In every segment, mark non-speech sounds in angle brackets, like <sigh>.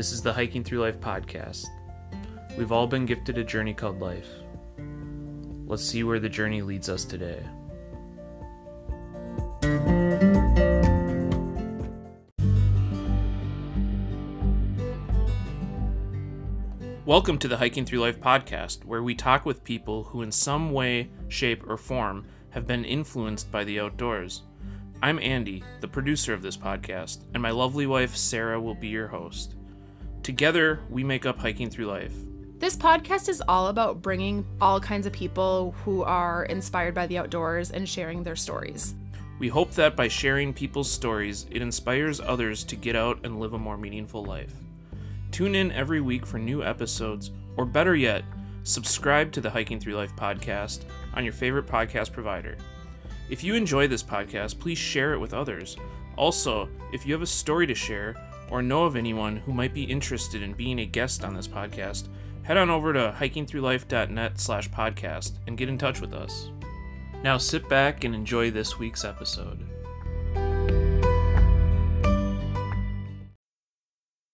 This is the Hiking Through Life podcast. We've all been gifted a journey called life. Let's see where the journey leads us today. Welcome to the Hiking Through Life podcast, where we talk with people who, in some way, shape, or form, have been influenced by the outdoors. I'm Andy, the producer of this podcast, and my lovely wife, Sarah, will be your host. Together, we make up Hiking Through Life. This podcast is all about bringing all kinds of people who are inspired by the outdoors and sharing their stories. We hope that by sharing people's stories, it inspires others to get out and live a more meaningful life. Tune in every week for new episodes, or better yet, subscribe to the Hiking Through Life podcast on your favorite podcast provider. If you enjoy this podcast, please share it with others. Also, if you have a story to share or know of anyone who might be interested in being a guest on this podcast, head on over to hikingthroughlife.net slash podcast and get in touch with us. Now sit back and enjoy this week's episode.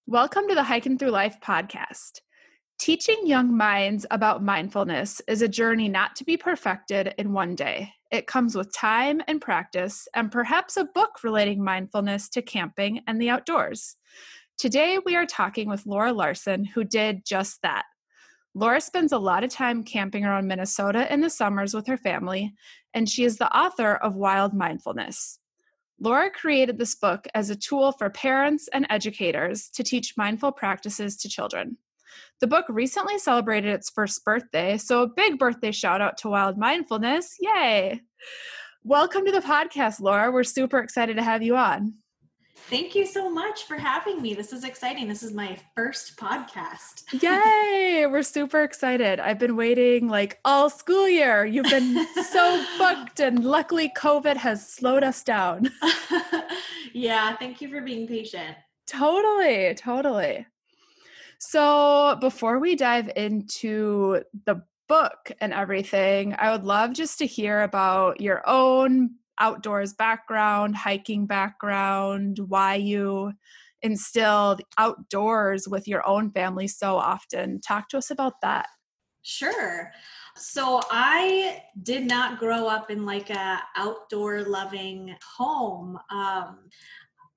Welcome to the Hiking Through Life podcast. Teaching young minds about mindfulness is a journey not to be perfected in one day. It comes with time and practice, and perhaps a book relating mindfulness to camping and the outdoors. Today, we are talking with Laura Larson, who did just that. Laura spends a lot of time camping around Minnesota in the summers with her family, and she is the author of Wild Mindfulness. Laura created this book as a tool for parents and educators to teach mindful practices to children. The book recently celebrated its first birthday, so a big birthday shout out to Wild Mindfulness. Yay! Welcome to the podcast, Laura. We're super excited to have you on. Thank you so much for having me. This is exciting. This is my first podcast. <laughs> Yay! We're super excited. I've been waiting like all school year. You've been so <laughs> booked, and luckily, COVID has slowed us down. <laughs> yeah, thank you for being patient. Totally, totally. So, before we dive into the book and everything, I would love just to hear about your own outdoors background, hiking background, why you instilled outdoors with your own family so often. Talk to us about that. Sure. So I did not grow up in like a outdoor loving home. Um,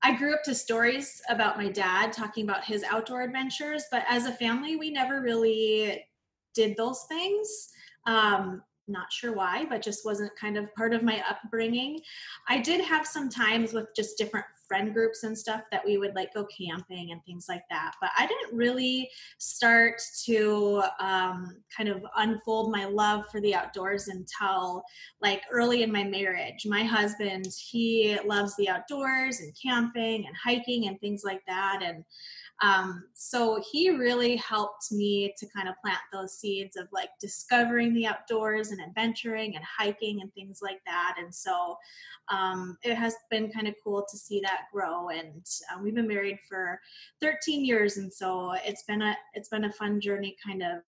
I grew up to stories about my dad talking about his outdoor adventures, but as a family, we never really did those things. Um, not sure why, but just wasn't kind of part of my upbringing. I did have some times with just different friend groups and stuff that we would like go camping and things like that. But I didn't really start to um, kind of unfold my love for the outdoors until like early in my marriage. My husband, he loves the outdoors and camping and hiking and things like that. And um, so he really helped me to kind of plant those seeds of like discovering the outdoors and adventuring and hiking and things like that. And so um, it has been kind of cool to see that grow. And uh, we've been married for 13 years, and so it's been a it's been a fun journey, kind of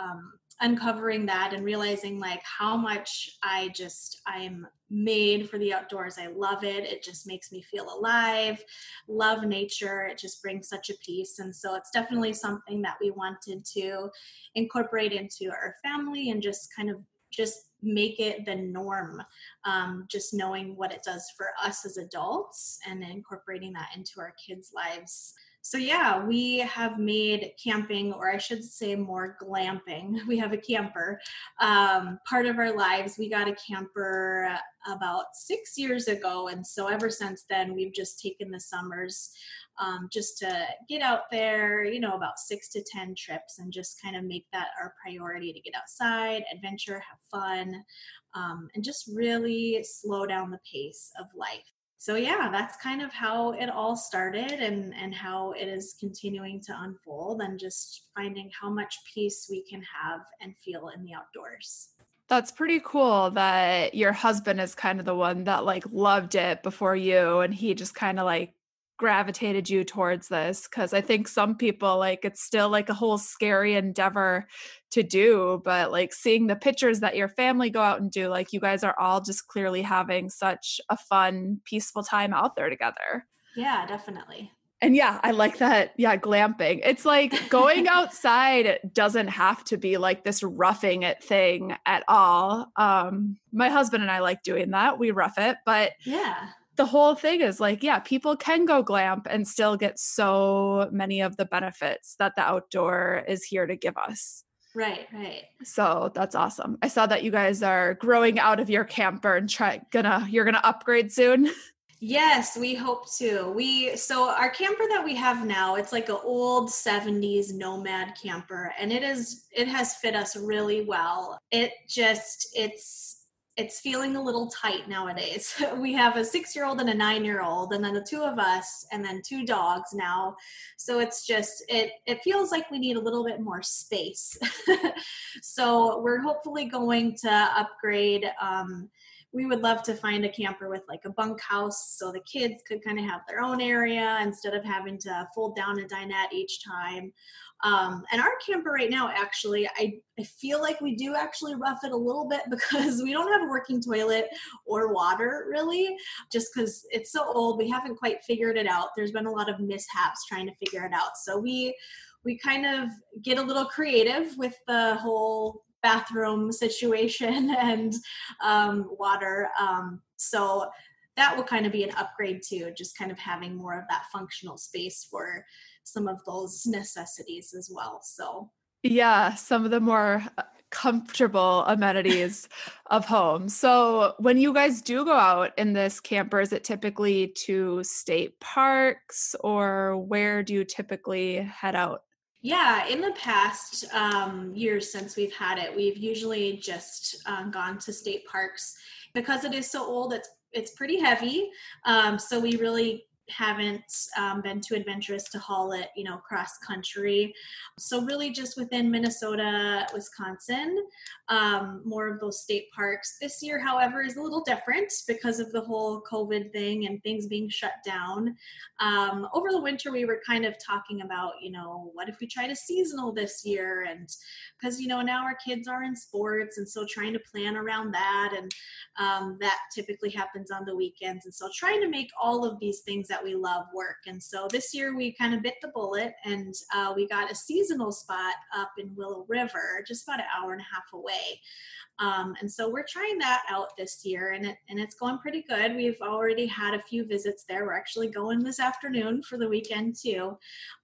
um, uncovering that and realizing like how much I just I'm made for the outdoors. I love it. It just makes me feel alive. Love nature. It just brings such a peace. And so it's definitely something that we wanted to incorporate into our family and just kind of just make it the norm. Um, just knowing what it does for us as adults and incorporating that into our kids' lives so yeah we have made camping or i should say more glamping. <laughs> We have a camper. Um, part of our lives we got a camper about six years ago and so ever since then we've just taken the summers um, just to get out there you know about six to ten trips and just kind of make that our priority to get outside adventure have fun um, and just really slow down the pace of life so yeah that's kind of how it all started and and how it is continuing to unfold and just finding how much peace we can have and feel in the outdoors. That's pretty cool that your husband is kind of the one that like loved it before you and he just kind of like gravitated you towards this because i think some people like it's still like a whole scary endeavor to do but like seeing the pictures that your family go out and do like you guys are all just clearly having such a fun peaceful time out there together yeah definitely And yeah, I like that. Yeah, glamping. It's like going <laughs> outside doesn't have to be like this roughing it thing at all. Um, my husband and I like doing that. We rough it, but yeah. The whole thing is like, yeah, people can go glamp and still get so many of the benefits that the outdoor is here to give us. Right, right. So that's awesome. I saw that you guys are growing out of your camper and try gonna you're gonna upgrade soon. <laughs> Yes, we hope to. We so our camper that we have now, it's like an old 70s nomad camper and it is it has fit us really well. It just it's it's feeling a little tight nowadays. <laughs> we have a 6-year-old and a 9-year-old and then the two of us and then two dogs now. So it's just it it feels like we need a little bit more space. <laughs> so we're hopefully going to upgrade um we would love to find a camper with like a bunkhouse so the kids could kind of have their own area instead of having to fold down a dinette each time. Um, and our camper right now, actually, I, I feel like we do actually rough it a little bit <laughs> because we don't have a working toilet or water really, just because it's so old. We haven't quite figured it out. There's been a lot of mishaps trying to figure it out. So we we kind of get a little creative with the whole bathroom situation <laughs> and um, water. Um, so that will kind of be an upgrade too, just kind of having more of that functional space for some of those necessities as well. So, yeah, some of the more uh, comfortable amenities <laughs> of home. So, when you guys do go out in this camper, is it typically to state parks or where do you typically head out? Yeah, in the past um, years since we've had it, we've usually just um, gone to state parks because it is so old. It's it's pretty heavy, um, so we really haven't um, been too adventurous to haul it, you know, cross country. So really, just within Minnesota, Wisconsin, um, more of those state parks. This year, however, is a little different because of the whole COVID thing and things being shut down. Um, over the winter, we were kind of talking about, you know, what if we tried a seasonal this year? And because you know now our kids are in sports, and so trying to plan around that, and um, that typically happens on the weekends, and so trying to make all of these things that we love work. And so this year we kind of bit the bullet and uh, we got a seasonal spot up in Willow River, just about an hour and a half away. Um, and so we're trying that out this year and, it, and it's going pretty good. We've already had a few visits there. We're actually going this afternoon for the weekend too.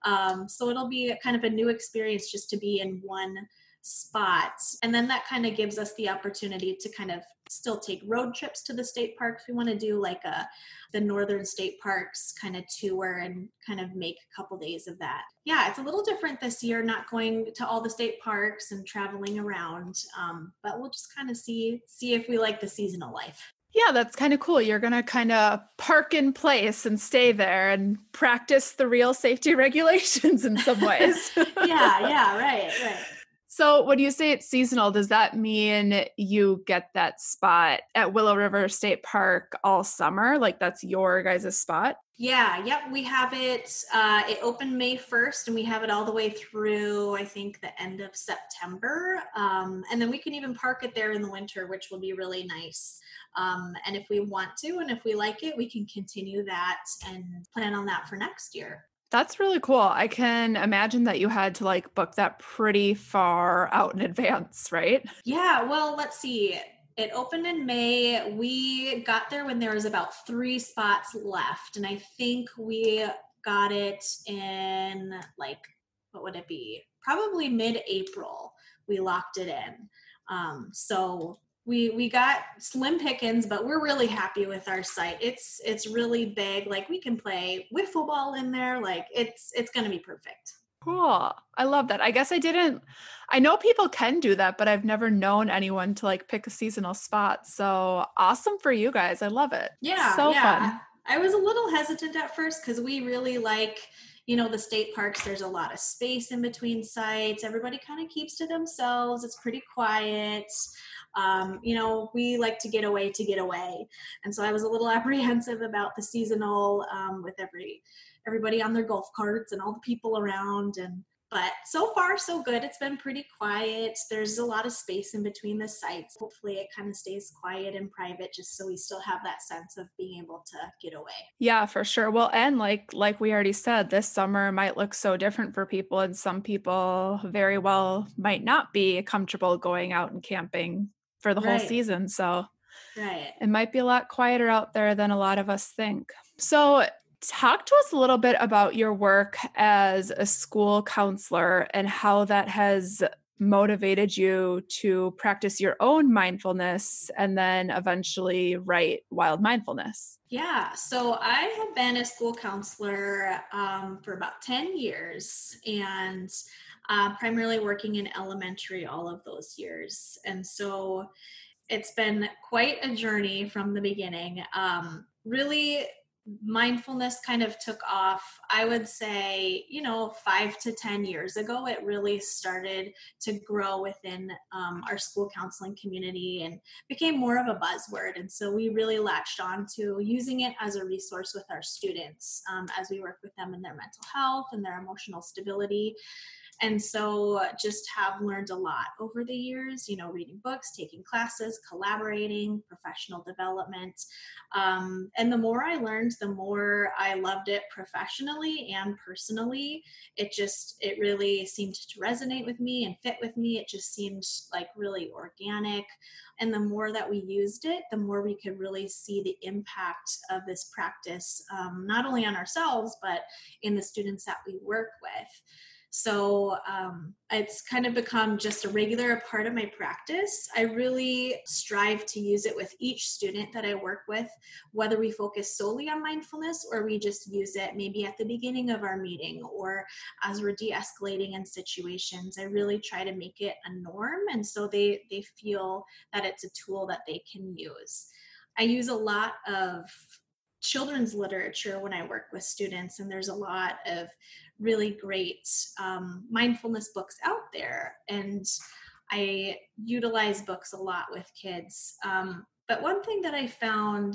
Um, so it'll be kind of a new experience just to be in one spot. And then that kind of gives us the opportunity to kind of still take road trips to the state parks. We want to do like a the northern state parks kind of tour and kind of make a couple days of that. Yeah, it's a little different this year, not going to all the state parks and traveling around. Um, but we'll just kind of see see if we like the seasonal life. Yeah, that's kind of cool. You're going to kind of park in place and stay there and practice the real safety <laughs> regulations in some ways. <laughs> yeah, yeah, <laughs> right, right. So, when you say it's seasonal, does that mean you get that spot at Willow River State Park all summer? Like that's your guys' spot? Yeah, yep. We have it. Uh, it opened May 1st, and we have it all the way through, I think, the end of September. Um, and then we can even park it there in the winter, which will be really nice. Um, and if we want to, and if we like it, we can continue that and plan on that for next year. That's really cool. I can imagine that you had to like book that pretty far out in advance, right? Yeah, well, let's see. It opened in May. We got there when there was about three spots left. And I think we got it in like, what would it be? Probably mid April. We locked it in. Um, so we we got slim pickings but we're really happy with our site. It's it's really big. Like we can play wiffle ball in there. Like it's it's gonna be perfect. Cool. I love that. I guess i didn't i know people can do that but i've never known anyone to like pick a seasonal spot. So awesome for you guys. I love it. Yeah so yeah. fun. I was a little hesitant at first because we really like you know the state parks. There's a lot of space in between sites. Everybody kind of keeps to themselves. It's pretty quiet um, you know, we like to get away to get away. And so I was a little <laughs> apprehensive about the seasonal um, with every everybody on their golf carts and all the people around. And but so far so good. It's been pretty quiet. There's a lot of space in between the sites. Hopefully it kind of stays quiet and private just so we still have that sense of being able to get away. Yeah for sure. Well and like like we already said this summer might look so different for people and some people very well might not be comfortable going out and camping for the right. whole season so Right. It might be a lot quieter out there than a lot of us think. So, talk to us a little bit about your work as a school counselor and how that has motivated you to practice your own mindfulness and then eventually write Wild Mindfulness? Yeah, so I have been a school counselor um, for about 10 years and uh, primarily working in elementary all of those years. And so it's been quite a journey from the beginning. Um, really, mindfulness kind of took off, I would say, you know, five to 10 years ago. It really started to grow within um, our school counseling community and became more of a buzzword. And so we really latched on to using it as a resource with our students um, as we work with them in their mental health and their emotional stability and so just have learned a lot over the years you know reading books taking classes collaborating professional development. Um, and the more i learned the more i loved it professionally and personally. It just it really seemed to resonate with me and fit with me. It just seemed like really organic. And the more that we used it the more we could really see the impact of this practice um, not only on ourselves but in the students that we work with so um, it's kind of become just a regular part of my practice. I really strive to use it with each student that I work with, whether we focus solely on mindfulness or we just use it maybe at the beginning of our meeting or as we're de escalating in situations. I really try to make it a norm. And so they, they feel that it's a tool that they can use. I use a lot of children's literature when I work with students, and there's a lot of really great um, mindfulness books out there. And I utilize books a lot with kids. Um, but one thing that I found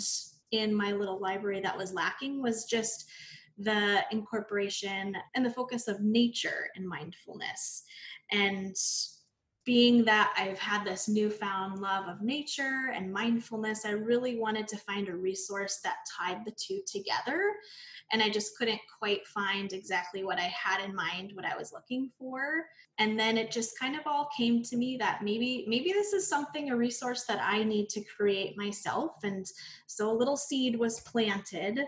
in my little library that was lacking was just the incorporation and the focus of nature and mindfulness. And being that I've had this newfound love of nature and mindfulness, I really wanted to find a resource that tied the two together. And I just couldn't quite find exactly what I had in mind, what I was looking for. And then it just kind of all came to me that maybe, maybe this is something, a resource that I need to create myself. And so a little seed was planted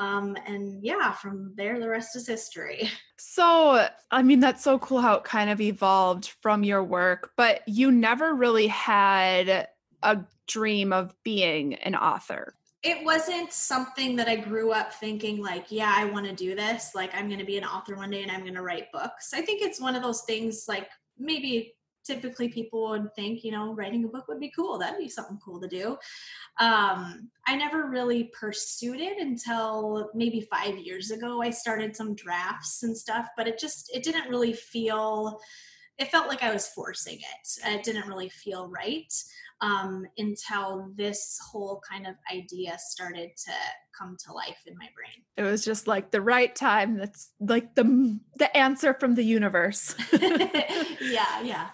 um, and yeah, from there, the rest is history. <laughs> So, I mean, that's so cool how it kind of evolved from your work, but you never really had a dream of being an author. It wasn't something that I grew up thinking, like, yeah, I want to do this. Like, I'm going to be an author one day and I'm going to write books. I think it's one of those things, like, maybe typically people would think, you know, writing a book would be cool. That'd be something cool to do. Um, I never really pursued it until maybe five years ago. I started some drafts and stuff, but it just it didn't really feel. It felt like I was forcing it. It didn't really feel right um, until this whole kind of idea started to come to life in my brain. It was just like the right time. That's like the the answer from the universe. <laughs> <laughs> yeah, yeah.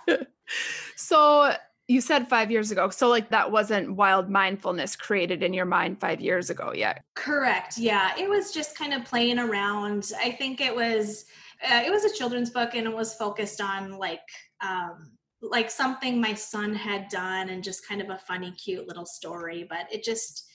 so you said five years ago. So like that wasn't wild mindfulness created in your mind five years ago yet. Correct. Yeah, it was just kind of playing around. I think it was uh, it was a children's book and it was focused on like um like something my son had done and just kind of a funny cute little story but it just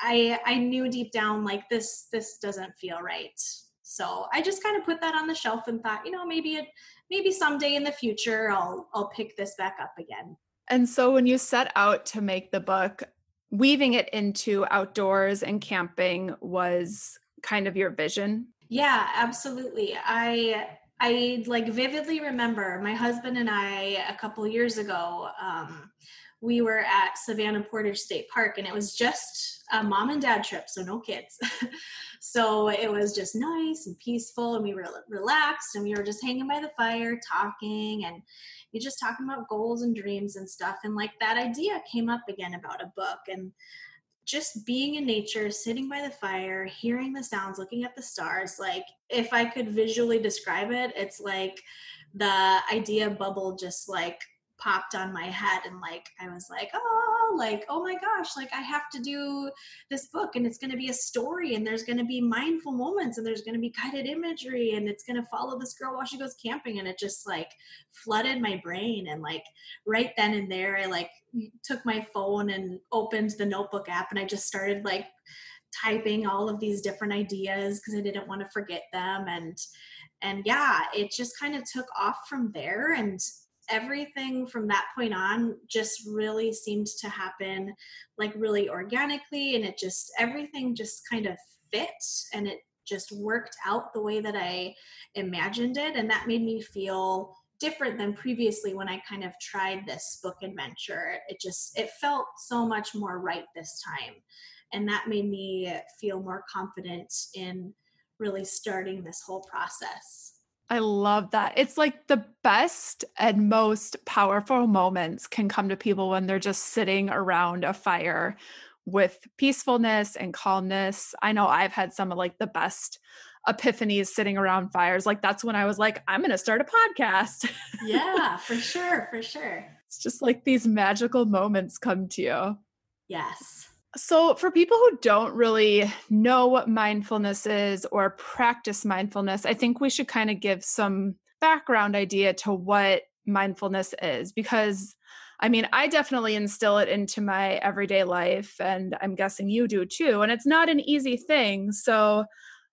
i i knew deep down like this this doesn't feel right. So i just kind of put that on the shelf and thought you know maybe it maybe someday in the future i'll i'll pick this back up again. And so when you set out to make the book weaving it into outdoors and camping was kind of your vision? Yeah absolutely. I I like vividly remember my husband and I a couple years ago. Um, we were at Savannah Portage State Park, and it was just a mom and dad trip, so no kids. <laughs> so it was just nice and peaceful, and we were relaxed, and we were just hanging by the fire, talking, and you just talking about goals and dreams and stuff. And like that idea came up again about a book, and just being in nature, sitting by the fire, hearing the sounds, looking at the stars, like if I could visually describe it, it's like the idea bubble just like popped on my head and like I was like, oh, like oh my gosh, like I have to do this book and it's going to be a story and there's going to be mindful moments and there's going to be guided imagery and it's going to follow this girl while she goes camping and it just like flooded my brain and like right then and there I like took my phone and opened the notebook app and I just started like typing all of these different ideas because I didn't want to forget them and and yeah, it just kind of took off from there and everything from that point on just really seemed to happen like really organically and it just everything just kind of fit and it just worked out the way that I imagined it and that made me feel different than previously when I kind of tried this book adventure. It just it felt so much more right this time. And that made me feel more confident in really starting this whole process. I love that. It's like the best and most powerful moments can come to people when they're just sitting around a fire with peacefulness and calmness. I know I've had some of like the best epiphanies sitting around fires. Like that's when I was like, I'm going to start a podcast. yeah, <laughs> for sure, for sure. It's just like these magical moments come to you. Yes. So, for people who don't really know what mindfulness is or practice mindfulness, I think we should kind of give some background idea to what mindfulness is because I mean, I definitely instill it into my everyday life, and I'm guessing you do too. And it's not an easy thing. So,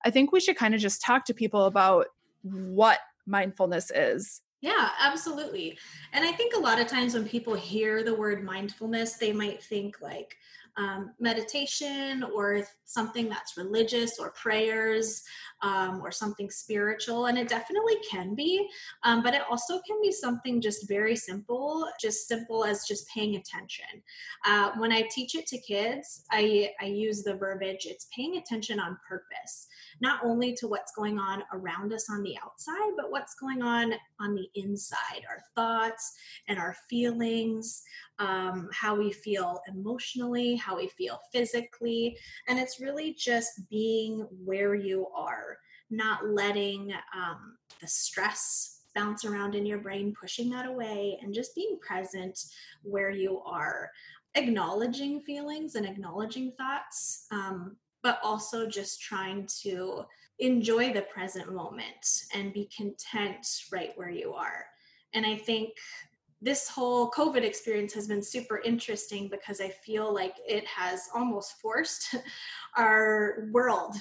I think we should kind of just talk to people about what mindfulness is. Yeah, absolutely. And I think a lot of times when people hear the word mindfulness, they might think like, um, meditation or something that's religious or prayers um, or something spiritual. And it definitely can be, um, but it also can be something just very simple, just simple as just paying attention. Uh, when I teach it to kids, I, I use the verbiage it's paying attention on purpose, not only to what's going on around us on the outside, but what's going on on the inside, our thoughts and our feelings, um, how we feel emotionally, how we feel physically. And it's really just being where you are, not letting um, the stress bounce around in your brain, pushing that away, and just being present where you are, acknowledging feelings and acknowledging thoughts. Um, but also just trying to enjoy the present moment and be content right where you are. And I think this whole COVID experience has been super interesting because I feel like it has almost forced <laughs> our world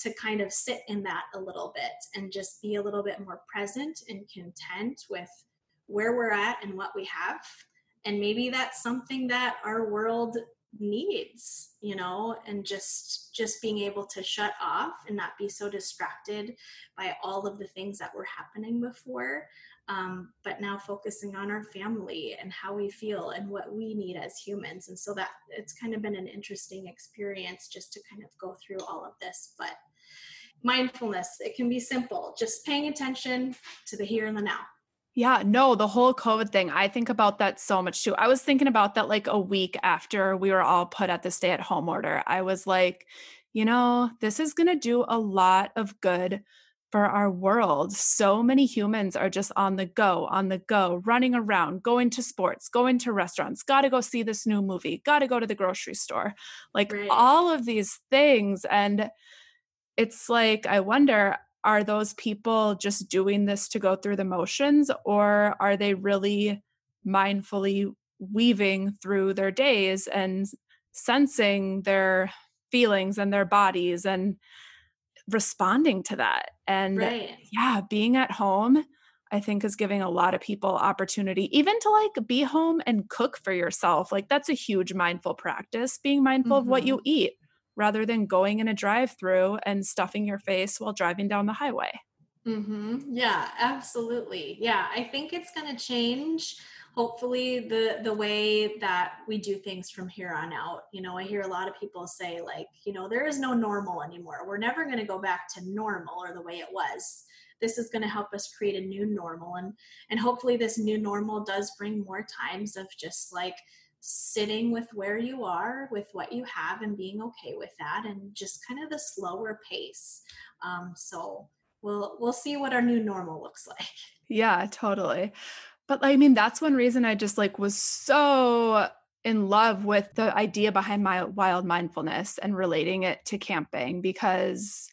to kind of sit in that a little bit and just be a little bit more present and content with where we're at and what we have. And maybe that's something that our world needs you know and just just being able to shut off and not be so distracted by all of the things that were happening before um, but now focusing on our family and how we feel and what we need as humans. And so that it's kind of been an interesting experience just to kind of go through all of this. But mindfulness, it can be simple, just paying attention to the here and the now. Yeah, no, the whole COVID thing, I think about that so much too. I was thinking about that like a week after we were all put at the stay at home order. I was like, you know, this is going to do a lot of good for our world. So many humans are just on the go, on the go, running around, going to sports, going to restaurants, got to go see this new movie, got to go to the grocery store, like right. all of these things. And it's like, I wonder, are those people just doing this to go through the motions, or are they really mindfully weaving through their days and sensing their feelings and their bodies and responding to that. And right. yeah, being at home, I think is giving a lot of people opportunity, even to like be home and cook for yourself. Like that's a huge mindful practice, being mindful mm-hmm. of what you mm-hmm. eat rather than going in a drive through and stuffing your face while driving down the highway. Mm-hmm. Yeah, absolutely. Yeah, I think it's going to change hopefully the the way that we do things from here on out you know i hear a lot of people say like you know there is no normal anymore we're never going to go back to normal or the way it was this is going to help us create a new normal and and hopefully this new normal does bring more times of just like sitting with where you are with what you have and being okay with that and just kind of the slower pace. Um, so we'll we'll see what our new normal looks <laughs> like. Yeah totally. But i mean that's one reason i just like was so in love with the idea behind my wild mindfulness and relating it to camping because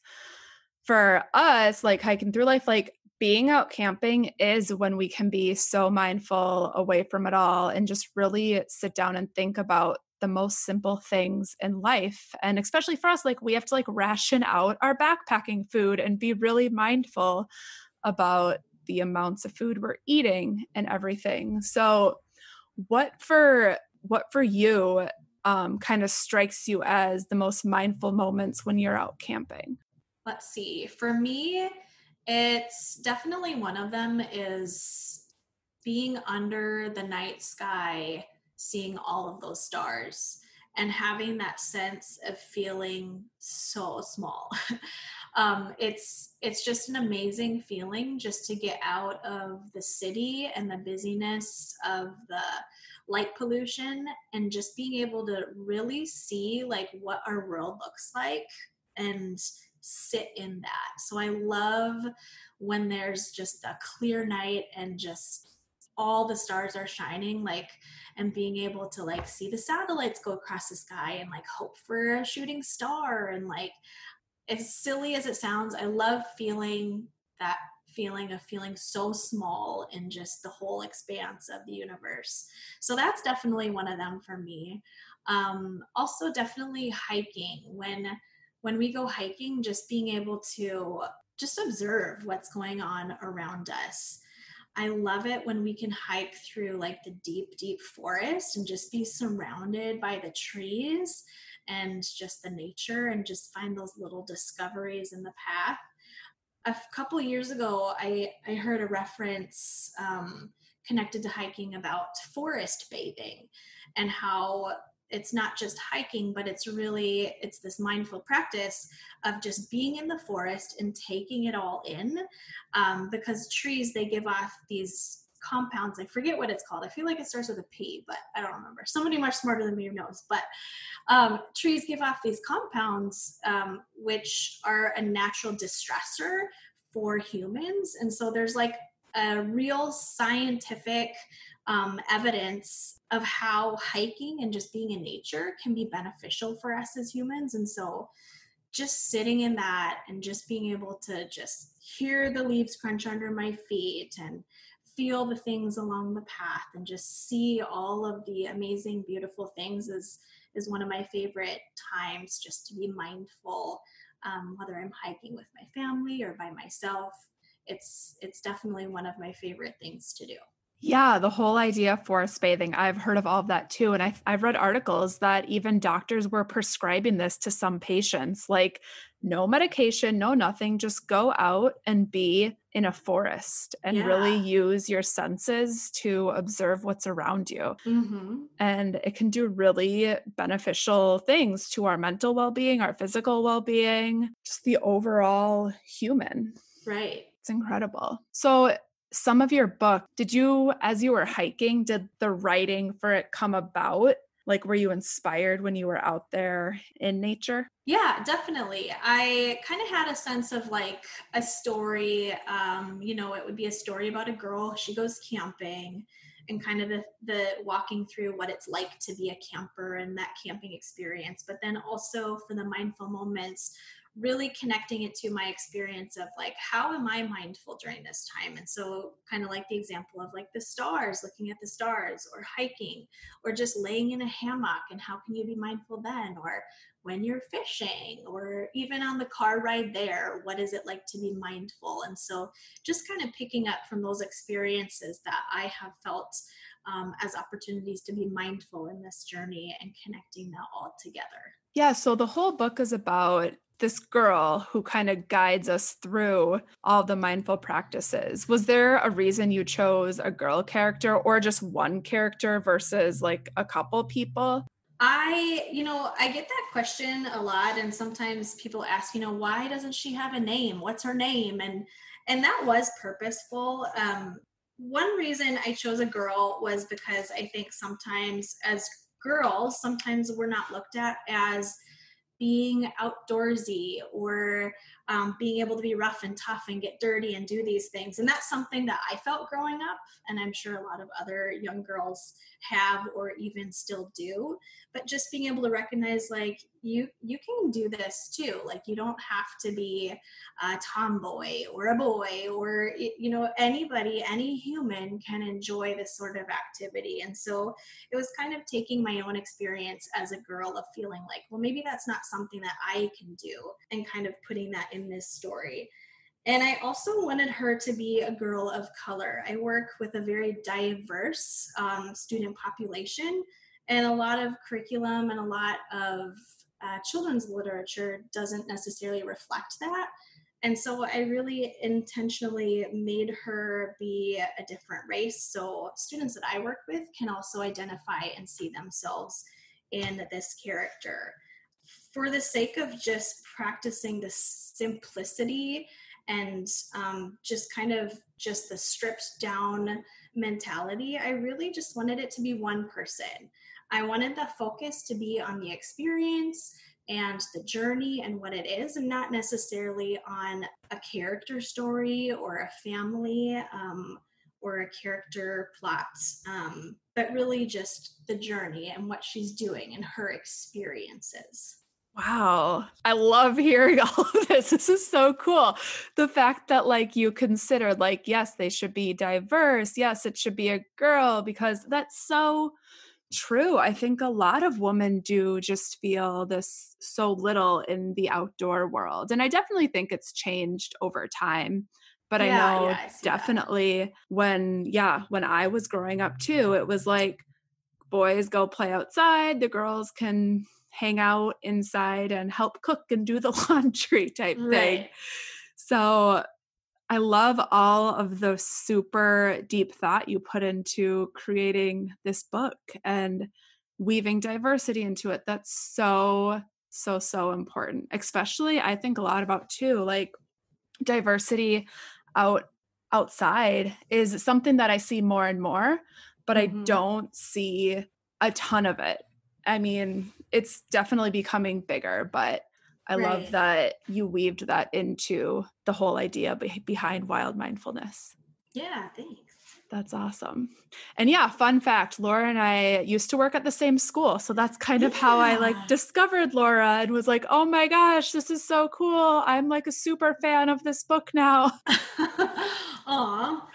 for us like hiking through life like being out camping is when we can be so mindful away from it all and just really sit down and think about the most simple things in life. And especially for us like we have to like ration out our backpacking food and be really mindful about the amounts of food we're eating and everything. So what for what for you um, kind of strikes you as the most mindful moments when you're out camping? Let's see. For me it's definitely one of them is being under the night sky, seeing all of those stars and having that sense of feeling so small. <laughs> um, it's it's just an amazing feeling just to get out of the city and the busyness of the light pollution and just being able to really see like what our world looks like and sit in that. So I love when there's just a clear night and just all the stars are shining like and being able to like see the satellites go across the sky and like hope for a shooting star and like as silly as it sounds i love feeling that feeling of feeling so small in just the whole expanse of the universe. So that's definitely one of them for me. Um, also definitely hiking. When when we go hiking, just being able to just observe what's going on around us. I love it when we can hike through like the deep, deep forest and just be surrounded by the trees and just the nature and just find those little discoveries in the path. A couple years ago, I, I heard a reference um, connected to hiking about forest bathing and how it's not just hiking but it's really it's this mindful practice of just being in the forest and taking it all in um, because trees they give off these compounds i forget what it's called. I feel like it starts with a p but i don't remember. Somebody much smarter than me knows. But um, trees give off these compounds um, which are a natural distressor for humans. And so there's like a real scientific um, evidence of how hiking and just being in nature can be beneficial for us as humans. And so, just sitting in that and just being able to just hear the leaves crunch under my feet and feel the things along the path and just see all of the amazing beautiful things is is one of my favorite times just to be mindful um, whether i'm hiking with my family or by myself it's it's definitely one of my favorite things to do yeah, the whole idea of forest bathing. I've heard of all of that too. And I've, I've read articles that even doctors were prescribing this to some patients like, no medication, no nothing, just go out and be in a forest and yeah. really use your senses to observe what's around you. Mm-hmm. And it can do really beneficial things to our mental well being, our physical well being, just the overall human. Right. It's incredible. So, some of your book, did you, as you were hiking, did the writing for it come about? Like, were you inspired when you were out there in nature? Yeah, definitely. I kind of had a sense of like a story. Um, you know, it would be a story about a girl, she goes camping and kind of the, the walking through what it's like to be a camper and that camping experience but then also for the mindful moments really connecting it to my experience of like how am i mindful during this time? And so kind of like the example of like the stars looking at the stars or hiking or just laying in a hammock and how can you be mindful then? Or when you're fishing or even on the car ride there what is it like to be mindful? And so just kind of picking up from those experiences that i have felt um, as opportunities to be mindful in this journey and connecting that all together. Yeah so the whole book is about this girl who kind of guides us through all the mindful practices. Was there a reason you chose a girl character or just one character versus like a couple people? I, you know, I get that question a lot and sometimes people ask, you know, why doesn't she have a name? What's her name? And and that was purposeful. Um one reason I chose a girl was because I think sometimes as girls, sometimes we're not looked at as being outdoorsy or um, being able to be rough and tough and get dirty and do these things. And that's something that I felt growing up, and I'm sure a lot of other young girls have or even still do. But just being able to recognize, like, you you can do this too. Like, you don't have to be a tomboy or a boy or you know anybody, any human can enjoy this sort of activity. And so it was kind of taking my own experience as a girl of feeling like, well, maybe that's not something that I can do, and kind of putting that in this story. And I also wanted her to be a girl of color. I work with a very diverse um, student population, and a lot of curriculum and a lot of uh, children's literature doesn't necessarily reflect that. And so I really intentionally made her be a different race. So students that I work with can also identify and see themselves in this character for the sake of just practicing the simplicity and um, just kind of just the stripped down mentality i really just wanted it to be one person. I wanted the focus to be on the experience and the journey and what it is and not necessarily on a character story or a family um, or a character plot um, but really just the journey and what she's doing and her experiences Wow. I love hearing <laughs> all of this. This is so cool. The fact that like you considered like yes, they should be diverse. Yes, it should be a girl because that's so true. I think a lot of women do just feel this so little in the outdoor world. And I definitely think it's changed over time. But yeah, I know yeah, I definitely that. when yeah, when I was growing up too, it was like boys go play outside, the girls can hang out inside and help cook and do the <laughs> laundry type right. thing. So I love all of the super deep thought you put into creating this book and weaving diversity into it. That's so, so, so important. Especially, I think a lot about too, like diversity out outside is something that I see more and more, but mm-hmm. I don't see a ton of it. I mean, it's definitely becoming bigger, but I right. love that you weaved that into the whole idea be- behind wild mindfulness. Yeah, thanks. That's awesome. And yeah, fun fact, Laura and I used to work at the same school. So that's kind of yeah. how I like discovered Laura and was like, "Oh my gosh, this is so cool. I'm like a super fan of this book now." <laughs> <laughs> Aw.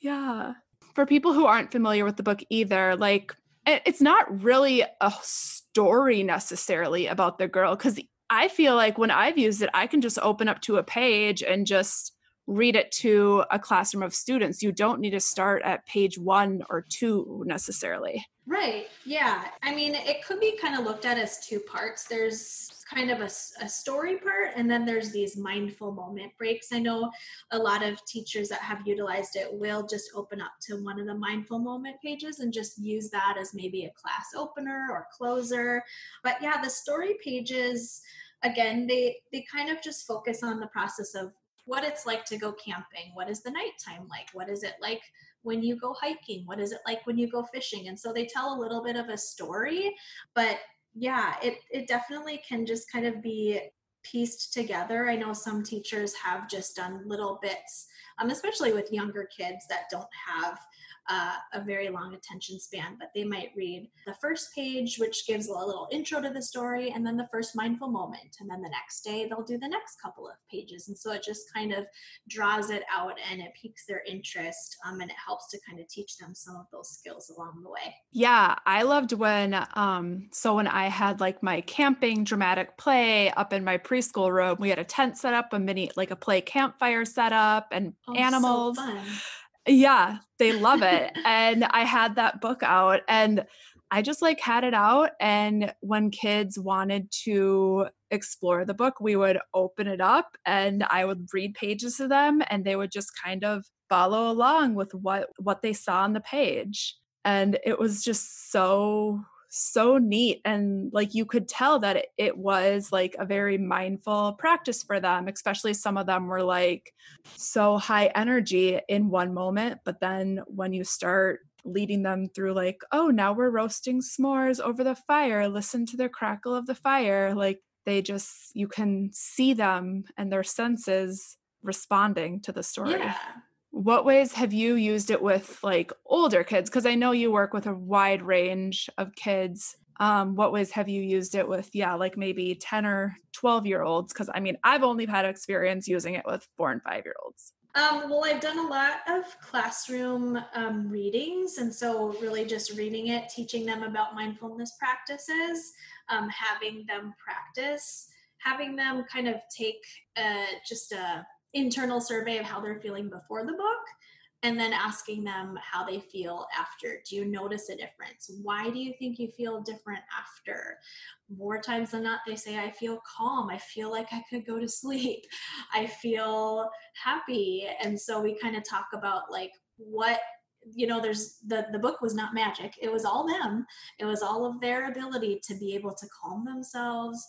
yeah. For people who aren't familiar with the book either, like it's not really a story necessarily about the girl because I feel like when I've used it, I can just open up to a page and just read it to a classroom of students. You don't need to start at page one or two necessarily. Right. Yeah. I mean, it could be kind of looked at as two parts. There's kind of a, a story part, and then there's these mindful moment breaks. I know a lot of teachers that have utilized it will just open up to one of the mindful moment pages and just use that as maybe a class opener or closer. But yeah, the story pages again they they kind of just focus on the process of what it's like to go camping what is the nighttime like what is it like when you go hiking what is it like when you go fishing and so they tell a little bit of a story but yeah, it, it definitely can just kind of be pieced together. I know some teachers have just done little bits, um, especially with younger kids that don't have uh, a very long attention span, but they might read the first page, which gives a little intro to the story, and then the first mindful moment. And then the next day, they'll do the next couple of pages. And so it just kind of draws it out and it piques their interest um, and it helps to kind of teach them some of those skills along the way. Yeah, I loved when, um, so when I had like my camping dramatic play up in my preschool room, we had a tent set up, a mini, like a play campfire set up, and oh, animals. So yeah, they love it. <laughs> and I had that book out and I just like had it out. And when kids wanted to explore the book, we would open it up and I would read pages to them and they would just kind of follow along with what what they saw on the page. And it was just so so neat and like you could tell that it, it, was like a very mindful practice for them especially some of them were like so high energy in one moment but then when you start leading them through like oh now we're roasting s'mores over the fire listen to the crackle of the fire like they just you can see them and their senses responding to the story. Yeah what ways have you used it with like older kids? Because i know you work with a wide range of kids. Um, what ways have you used it with yeah like maybe 10 or 12 year olds? Because i mean i've only had experience using it with four and five year olds. Um, well i've done a lot of classroom um, readings and so really just reading it teaching them about mindfulness practices um, having them practice having them kind of take uh, just a internal survey of how they're feeling before the book and then asking them how they feel after. Do you notice a difference? Why do you think you feel different after? More times than not, they say, I feel calm. I feel like I could go to sleep. <laughs> I feel happy. And so we kind of talk about like what you know there's the the book was not magic it was all them it was all of their ability to be able to calm themselves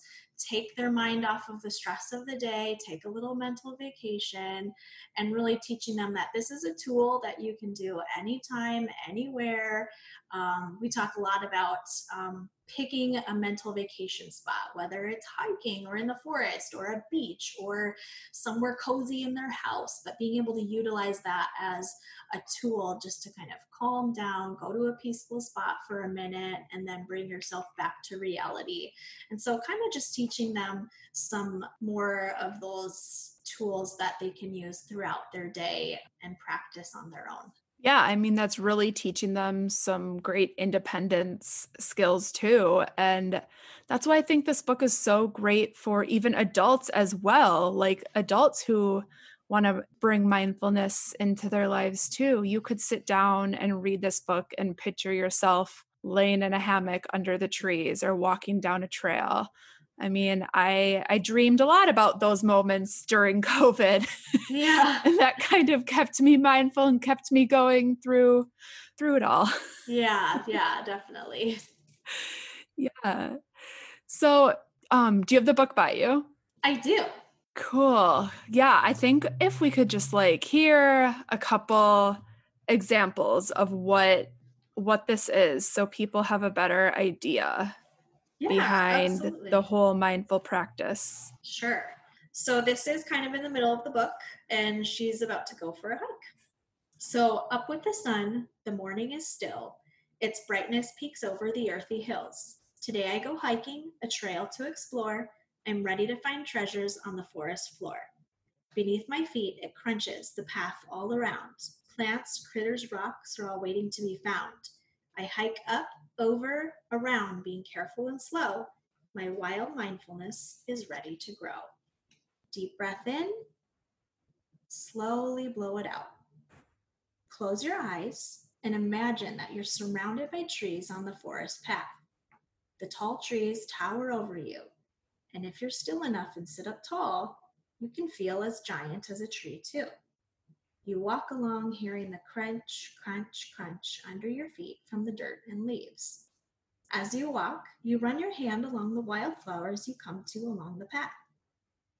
take their mind off of the stress of the day, take a little mental vacation, and really teaching them that this is a tool that you can do anytime, anywhere. Um, we talk a lot about um, picking a mental vacation spot, whether it's hiking or in the forest or a beach or somewhere cozy in their house, but being able to utilize that as a tool just to kind of calm down, go to a peaceful spot for a minute, and then bring yourself back to reality. And so, kind of just teaching them some more of those tools that they can use throughout their day and practice on their own. Yeah, I mean, that's really teaching them some great independence skills too. And that's why I think this book is so great for even adults as well, like adults who want to bring mindfulness into their lives too. You could sit down and read this book and picture yourself laying in a hammock under the trees or walking down a trail I mean, I I dreamed a lot about those moments during <laughs> COVID. Yeah. and that kind of kept me mindful and kept me going through through it all. Yeah, <laughs> yeah, definitely. yeah. So, um do you have the book by you? I do. Cool. Yeah, I think if we could just like hear a couple examples of what what this is so people have a better idea yeah, behind absolutely. the whole mindful practice. Sure. So this is kind of in the middle of the book, and she's about to go for a hike. So, up with the sun, the morning is still. Its brightness peaks over the earthy hills. Today I go hiking, a trail to explore. I'm ready to find treasures on the forest floor. Beneath my feet, it crunches, the path all around. Plants, critters, rocks are all waiting to be found. I hike up, over, around, being careful and slow. My wild mindfulness is ready to grow. Deep breath in, slowly blow it out. Close your eyes and imagine that you're surrounded by trees on the forest path. The tall trees tower over you, and if you're still enough and sit up tall, you can feel as giant as a tree, too. You walk along hearing the crunch, crunch, crunch under your feet from the dirt and leaves. As you walk, you run your hand along the wildflowers you come to along the path.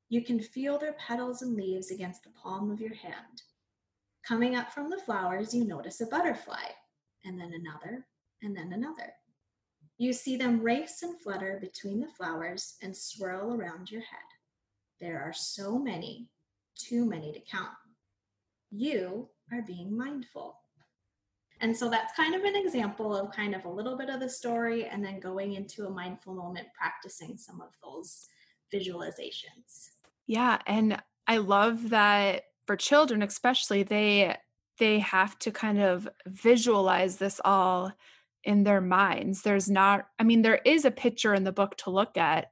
You can feel their petals and leaves against the palm of your hand. Coming up from the flowers, you notice a butterfly, and then another, and then another. You see them race and flutter between the flowers and swirl around your head. There are so many, too many to count you are being mindful. And so that's kind of an example of kind of a little bit of the story and then going into a mindful moment, practicing some of those visualizations. Yeah. And I love that for children, especially, they they have to kind of visualize this all in their minds. There's not, I mean, there is a picture in the book to look at,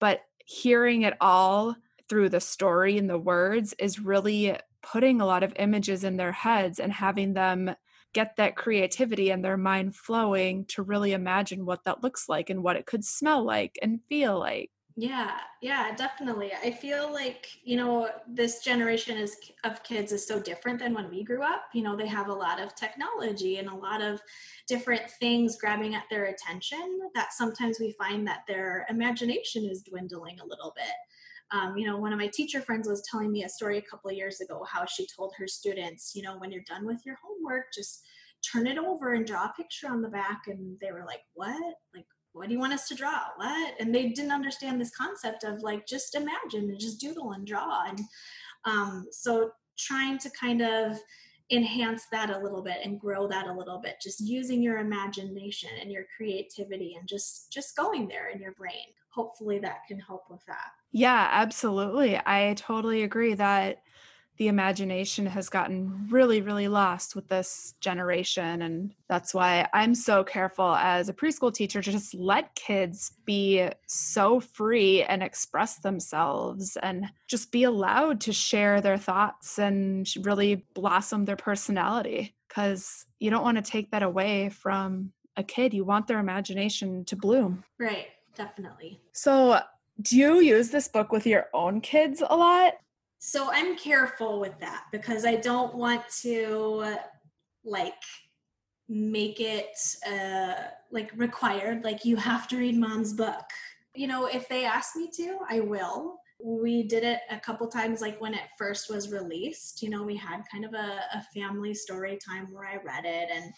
but hearing it all through the story and the words is really putting a lot of images in their heads and having them get that creativity and their mind flowing to really imagine what that looks like and what it could smell like and feel like. Yeah, yeah, definitely. I feel like, you know, this generation is of kids is so different than when we grew up. You know, they have a lot of technology and a lot of different things grabbing at their attention that sometimes we find that their imagination is dwindling a little bit. Um, you know, one of my teacher friends was telling me a story a couple of years ago how she told her students, you know, when you're done with your homework, just turn it over and draw a picture on the back. And they were like, what? Like, what do you want us to draw? What? And they didn't understand this concept of like just imagine and just doodle and draw. And um, so trying to kind of enhance that a little bit and grow that a little bit just using your imagination and your creativity and just just going there in your brain hopefully that can help with that yeah absolutely i totally agree that the imagination has gotten really, really lost with this generation. And that's why I'm so careful as a preschool teacher to just let kids be so free and express themselves and just be allowed to share their thoughts and really blossom their personality. Because you don't want to take that away from a kid. You want their imagination to bloom. Right, definitely. So, do you use this book with your own kids a lot? so i'm careful with that because i don't want to like make it uh like required like you have to read mom's book. You know if they ask me to i will. We did it a couple times like when it first was released. You know we had kind of a, a family story time where i read it and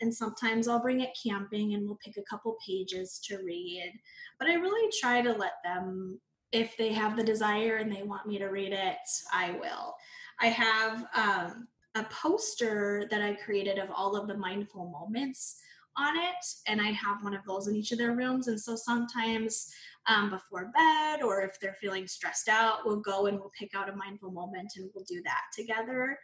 and sometimes I'll bring it camping and we'll pick a couple pages to read. But I really try to let them if they have the desire and they want me to read it, I will. I have um, a poster that I created of all of the mindful moments on it, and I have one of those in each of their rooms. And so sometimes um, before bed, or if they're feeling stressed out, we'll go and we'll pick out a mindful moment and we'll do that together.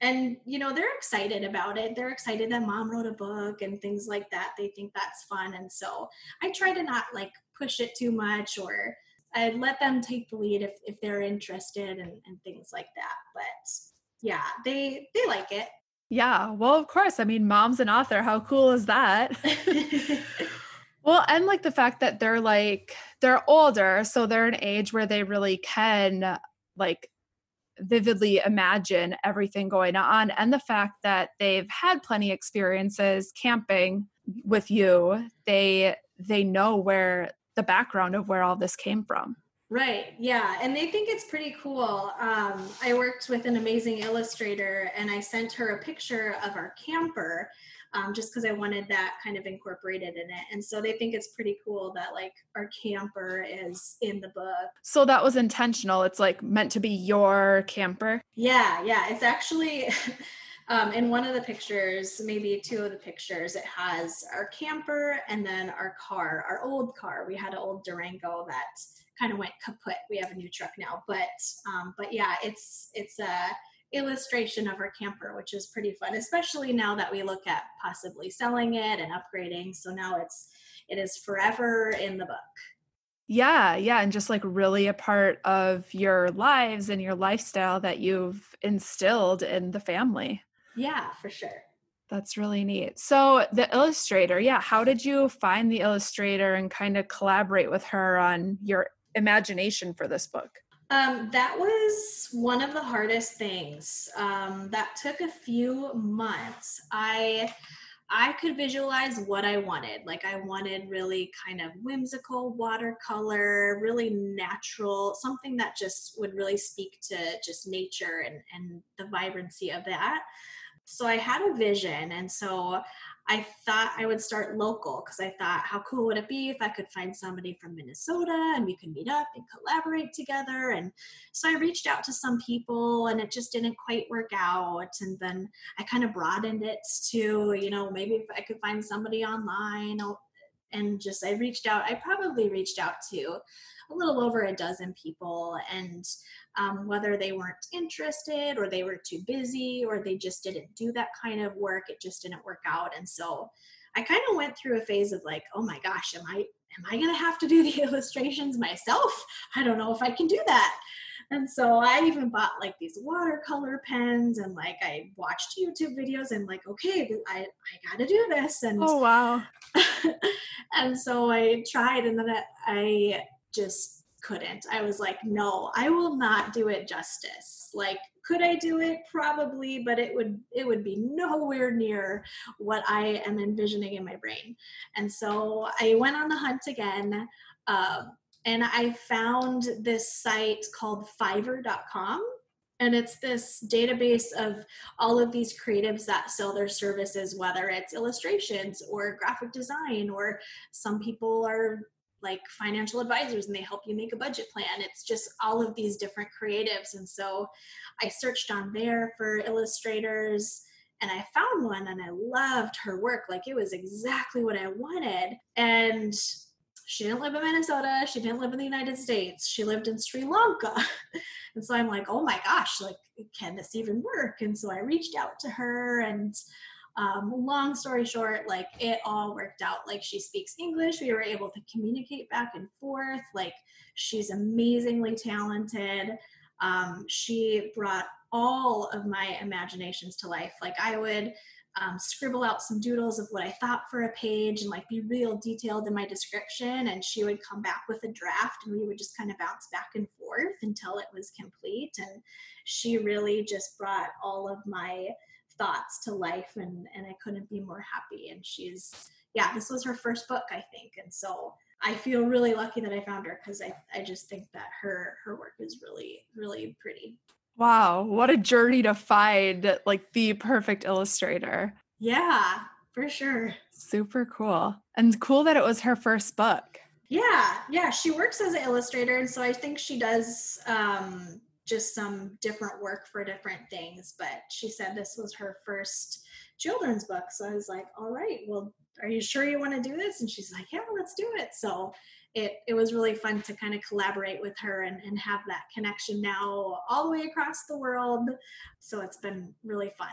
And you know they're excited about it. They're excited that mom wrote a book and things like that. They think that's fun, and so I try to not like push it too much or I let them take the lead if, if they're interested and, and things like that. But yeah, they they like it. Yeah, well, of course. I mean, mom's an author. How cool is that? <laughs> well, and like the fact that they're like they're older, so they're an age where they really can like vividly imagine everything going on and the fact that they've had plenty experiences camping with you they they know where the background of where all this came from. Right. Yeah. And they think it's pretty cool. Um, I worked with an amazing illustrator and I sent her a picture of our camper um, just because I wanted that kind of incorporated in it. And so they think it's pretty cool that like our camper is in the book. So that was intentional. It's like meant to be your camper. Yeah. Yeah. It's actually. <laughs> Um, in one of the pictures, maybe two of the pictures, it has our camper and then our car, our old car. We had an old Durango that kind of went kaput. We have a new truck now, but um, but yeah, it's it's a illustration of our camper, which is pretty fun, especially now that we look at possibly selling it and upgrading. So now it's it is forever in the book. Yeah, yeah. And just like really a part of your lives and your lifestyle that you've instilled in the family. Yeah, for sure. That's really neat. So, the illustrator, yeah, how did you find the illustrator and kind of collaborate with her on your imagination for this book? Um, that was one of the hardest things. Um, that took a few months. I I could visualize what I wanted. Like I wanted really kind of whimsical watercolor, really natural, something that just would really speak to just nature and, and the vibrancy of that so I had a vision. And so I thought I would start local because I thought, how cool would it be if I could find somebody from Minnesota and we could meet up and collaborate together? And so I reached out to some people and it just didn't quite work out. And then I kind of broadened it to, you know, maybe if I could find somebody online and just I reached out, I probably reached out to a little over a dozen people and um, whether they weren't interested or they were too busy or they just didn't do that kind of work it just didn't work out and so i kind of went through a phase of like oh my gosh am i am i going to have to do <laughs> the illustrations myself i don't know if i can do that and so I even bought like these watercolor pens and like I watched YouTube videos and like, okay, I, I gotta do this. And oh wow. <laughs> and so I tried and then I just couldn't. I was like, no, I will not do it justice. Like, could I do it? Probably, but it would it would be nowhere near what I am envisioning in my brain. And so I went on the hunt again. Um, and I found this site called Fiverr.com and it's this database of all of these creatives that sell their services whether it's illustrations or graphic design or some people are like financial advisors and they help you make a budget plan it's just all of these different creatives and so i searched on there for illustrators and i found one and i loved her work like it was exactly what i wanted and she didn't live in Minnesota. She didn't live in the United States. She lived in Sri Lanka. <laughs> and so I'm like, oh my gosh, like, can this even work? And so I reached out to her and um, long story short, like it all worked out. Like she speaks English. We were able to communicate back and forth. Like she's amazingly talented. Um, she brought all of my imaginations to life. Like I would um, scribble out some doodles of what I thought for a page and like be real detailed in my description. And she would come back with a draft and we would just kind of bounce back and forth until it was complete. And she really just brought all of my thoughts to life and, and I couldn't be more happy. And she's, yeah, this was her first book, I think. And so I feel really lucky that I found her because I, I just think that her her work is really, really pretty. Wow, what a journey to find like the perfect illustrator. Yeah, for sure. Super cool. And cool that it was her first book. Yeah, yeah, she works as an illustrator and so I think she does um just some different work for different things, but she said this was her first children's book. So I was like, "All right, well, are you sure you want to do this?" And she's like, "Yeah, let's do it." So it, it was really fun to kind of collaborate with her and, and have that connection now all the way across the world. So it's been really fun.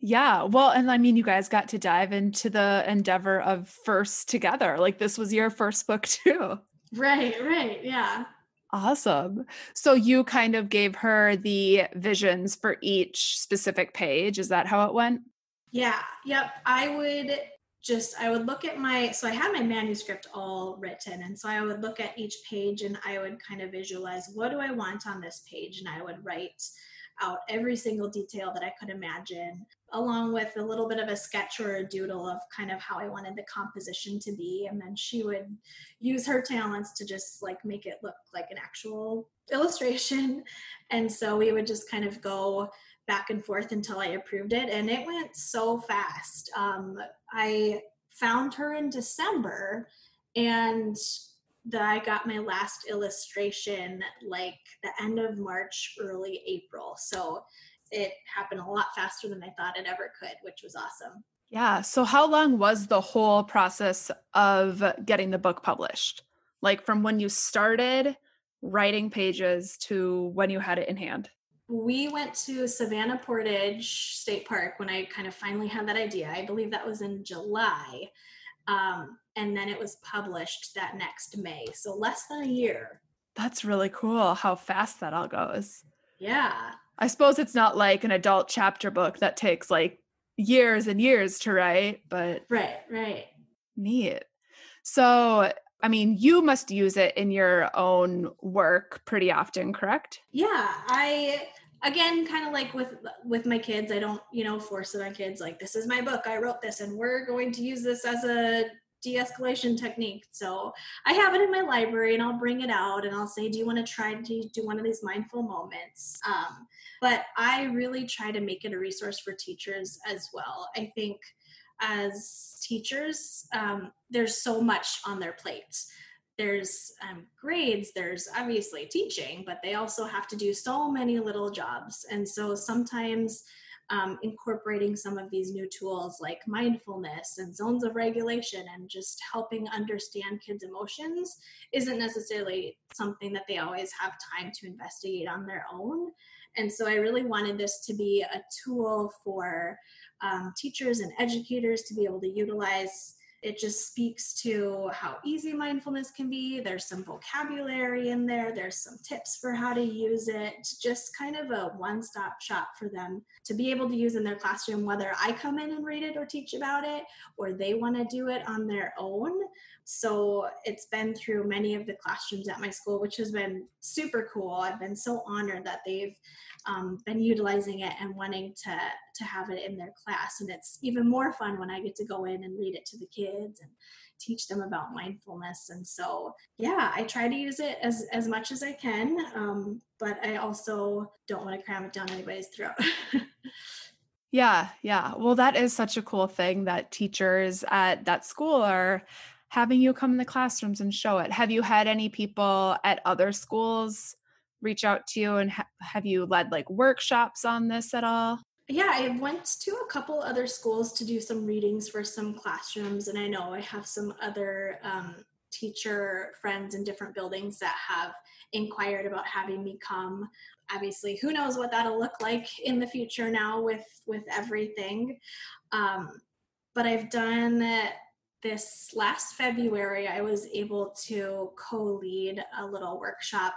Yeah. Well, and I mean, you guys got to dive into the endeavor of first together. Like this was your first book too. Right, right. Yeah. Awesome. So you kind of gave her the visions for each specific page. Is that how it went? Yeah. Yep. I would just I would look at my so I had my manuscript all written and so I would look at each page and I would kind of visualize what do I want on this page and I would write out every single detail that I could imagine along with a little bit of a sketch or a doodle of kind of how I wanted the composition to be and then she would use her talents to just like make it look like an actual <laughs> illustration and so we would just kind of go back and forth until I approved it, and it went so fast. Um, I found her in December, and that I got my last illustration like the end of March, early April. So it happened a lot faster than I thought it ever could, which was awesome. Yeah. So, how long was the whole process of getting the book published? Like from when you started writing pages to when you had it in hand? we went to Savanna Portage State Park when I kind of finally had that idea. I believe that was in July. Um, and then it was published that next May. So less than a year. That's really cool how fast that all goes. Yeah. I suppose it's not like an adult chapter book that takes like years and years to write, but. Right, right. Neat. So I mean, you must use it in your own work pretty often, correct? Yeah, I again kind of like with with my kids, I don't, you know, force it on kids like this is my book. I wrote this and we're going to use this as a de-escalation technique. So, I have it in my library and I'll bring it out and I'll say, "Do you want to try to do one of these mindful moments?" Um, but I really try to make it a resource for teachers as well. I think as teachers, um, there's so much on their plate. There's um, grades, there's obviously teaching, but they also have to do so many little jobs. And so sometimes um, incorporating some of these new tools like mindfulness and zones of regulation and just helping understand kids' emotions isn't necessarily something that they always have time to investigate on their own. And so I really wanted this to be a tool for um, teachers and educators to be able to utilize it just speaks to how easy mindfulness can be. There's some vocabulary in there, there's some tips for how to use it, just kind of a one stop shop for them to be able to use in their classroom, whether I come in and read it or teach about it, or they want to do it on their own. So it's been through many of the classrooms at my school, which has been super cool. I've been so honored that they've um, been utilizing it and wanting to to have it in their class. And it's even more fun when I get to go in and read it to the kids and teach them about mindfulness. And so, yeah, I try to use it as as much as I can, um, but I also don't want to cram it down anybody's throat. <laughs> Yeah, yeah. Well, that is such a cool thing that teachers at that school are having you come in the classrooms and show it. Have you had any people at other schools reach out to you and ha- have you led like workshops on this at all? Yeah, I went to a couple other schools to do some readings for some classrooms, and I know I have some other um, teacher friends in different buildings that have inquired about having me come obviously who knows what that'll look like in the future now with with everything um, but i've done this last February, I was able to co lead a little workshop.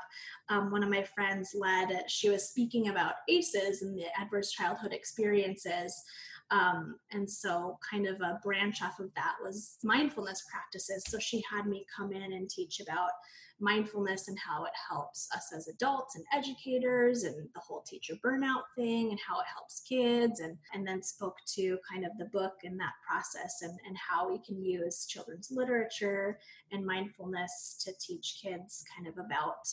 Um, one of my friends led, she was speaking about ACEs and the adverse childhood experiences. Um, and so, kind of a branch off of that was mindfulness practices. So, she had me come in and teach about mindfulness and how it helps us as adults and educators and the whole teacher burnout thing and how it helps kids and and then spoke to kind of the book and that process and, and how we can use children's literature and mindfulness to teach kids kind of about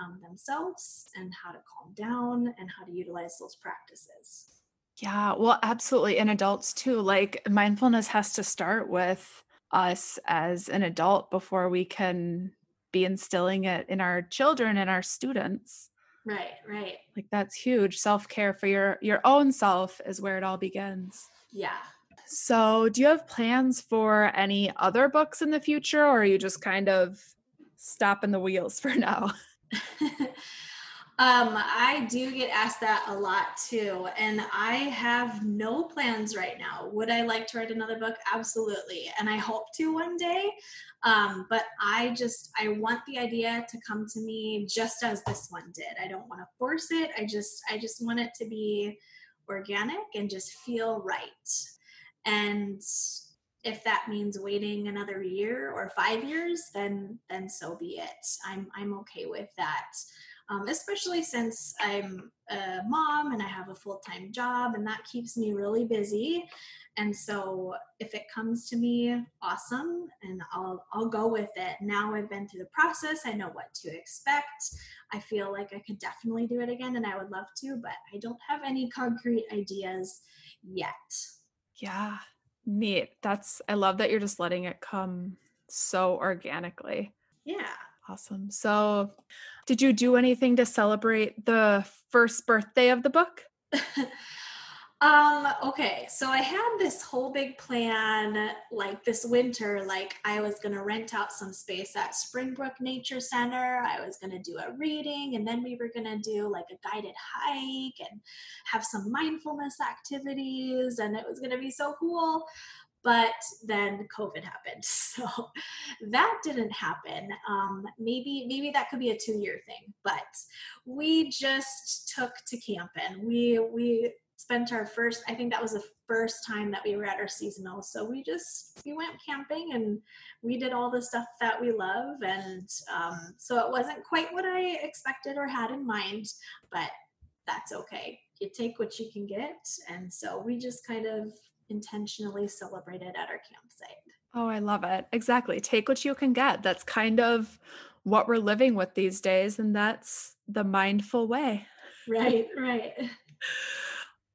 um, themselves and how to calm down and how to utilize those practices yeah well absolutely and adults too like mindfulness has to start with us as an adult before we can be instilling it in our children and our students. Right right. Like that's huge self-care for your your own self is where it all begins. Yeah. So do you have plans for any other books in the future or are you just kind of stopping the wheels for <laughs> now <laughs> Um, I do get asked that a lot too, and I have no plans right now. Would I like to write another book? Absolutely, and I hope to one day. Um, but I just I want the idea to come to me just as this one did. I don't want to force it. I just I just want it to be organic and just feel right. And if that means waiting another year or five years, then then so be it. I'm I'm okay with that um, especially since I'm a mom and I have a full time job, and that keeps me really busy. And so, if it comes to me, awesome, and I'll I'll go with it. Now I've been through the process. I know what to expect. I feel like I could definitely do it again, and I would love to, but I don't have any concrete ideas yet. Yeah, neat. That's I love that you're just letting it come so organically. Yeah. Awesome. So, did you do anything to celebrate the first birthday of the book? <laughs> um, okay. So I had this whole big plan like this winter like I was going to rent out some space at Springbrook Nature Center. I was going to do a reading and then we were going to do like a guided hike and have some mindfulness activities and it was going to be so cool but then covid happened. <laughs> So that didn't happen. Um, maybe maybe that could be a two year thing but we just took to camping. We we spent our first i think that was the first time that we were at our seasonal. So we just we went camping and we did all the stuff that we love. And um, so it wasn't quite what i expected or had in mind but that's okay. You take what you can get. And so we just kind of intentionally celebrated at our campsite. Oh, I love it. Exactly. Take what you can get. That's kind of what we're living with these days. And that's the mindful way. Right, right. <laughs>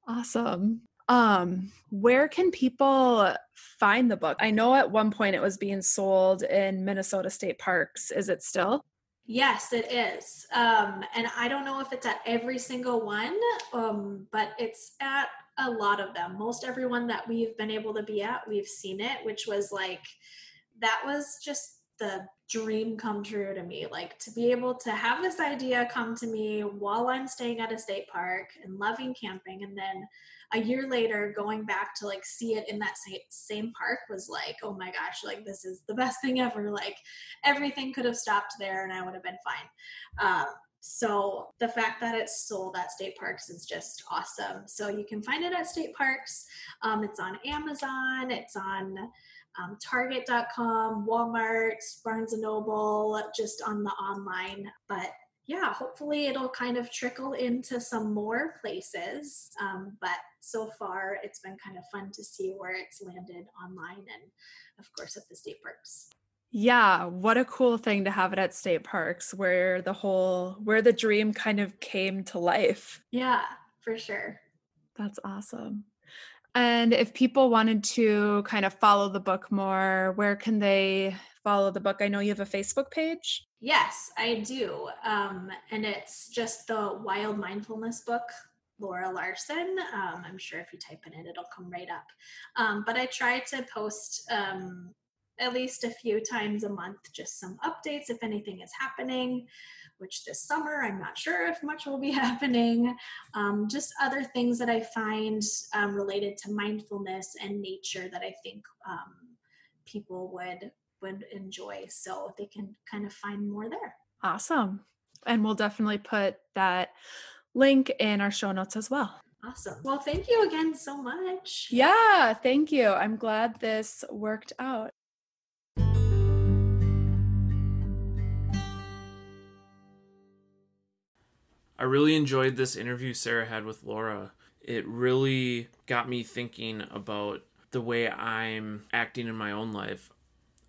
Awesome. Um, where can people find the book? I know at one point it was being sold in Minnesota State Parks. Is it still? Yes, it is. Um, and I don't know if it's at every single one, um, but it's at a lot of them. Most everyone that we've been able to be at, we've seen it, which was like, that was just the dream come true to me. Like to be able to have this idea come to me while I'm staying at a state park and loving camping, and then a year later going back to like see it in that same park was like, oh my gosh, like this is the best thing ever. Like everything could have stopped there and I would have been fine. Um, so the fact that it's sold at state parks is just awesome. So you can find it at state parks. Um, it's on Amazon. It's on um, Target.com, Walmart, Barnes and Noble, just on the online. But yeah, hopefully it'll kind of trickle into some more places. Um, but so far, it's been kind of fun to see where it's landed online and, of course, at the state parks. Yeah, what a cool thing to have it at state parks where the whole, where the dream kind of came to life. Yeah, for sure. That's awesome. And if people wanted to kind of follow the book more, where can they follow the book? I know you have a Facebook page. Yes, I do. Um, and it's just the Wild Mindfulness book, Laura Larson. Um, I'm sure if you type in it, it'll come right up. Um, but I try to post um, at least a few times a month, just some updates if anything is happening which this summer I'm not sure if much will be <laughs> happening. Um, just other things that I find um, related to mindfulness and nature that I think um, people would would enjoy, so they can kind of find more there. Awesome, and we'll definitely put that link in our show notes as well. Awesome. Well, thank you again so much. Yeah, thank you. I'm glad this worked out. I really enjoyed this interview Sarah had with Laura. It really got me thinking about the way I'm acting in my own life.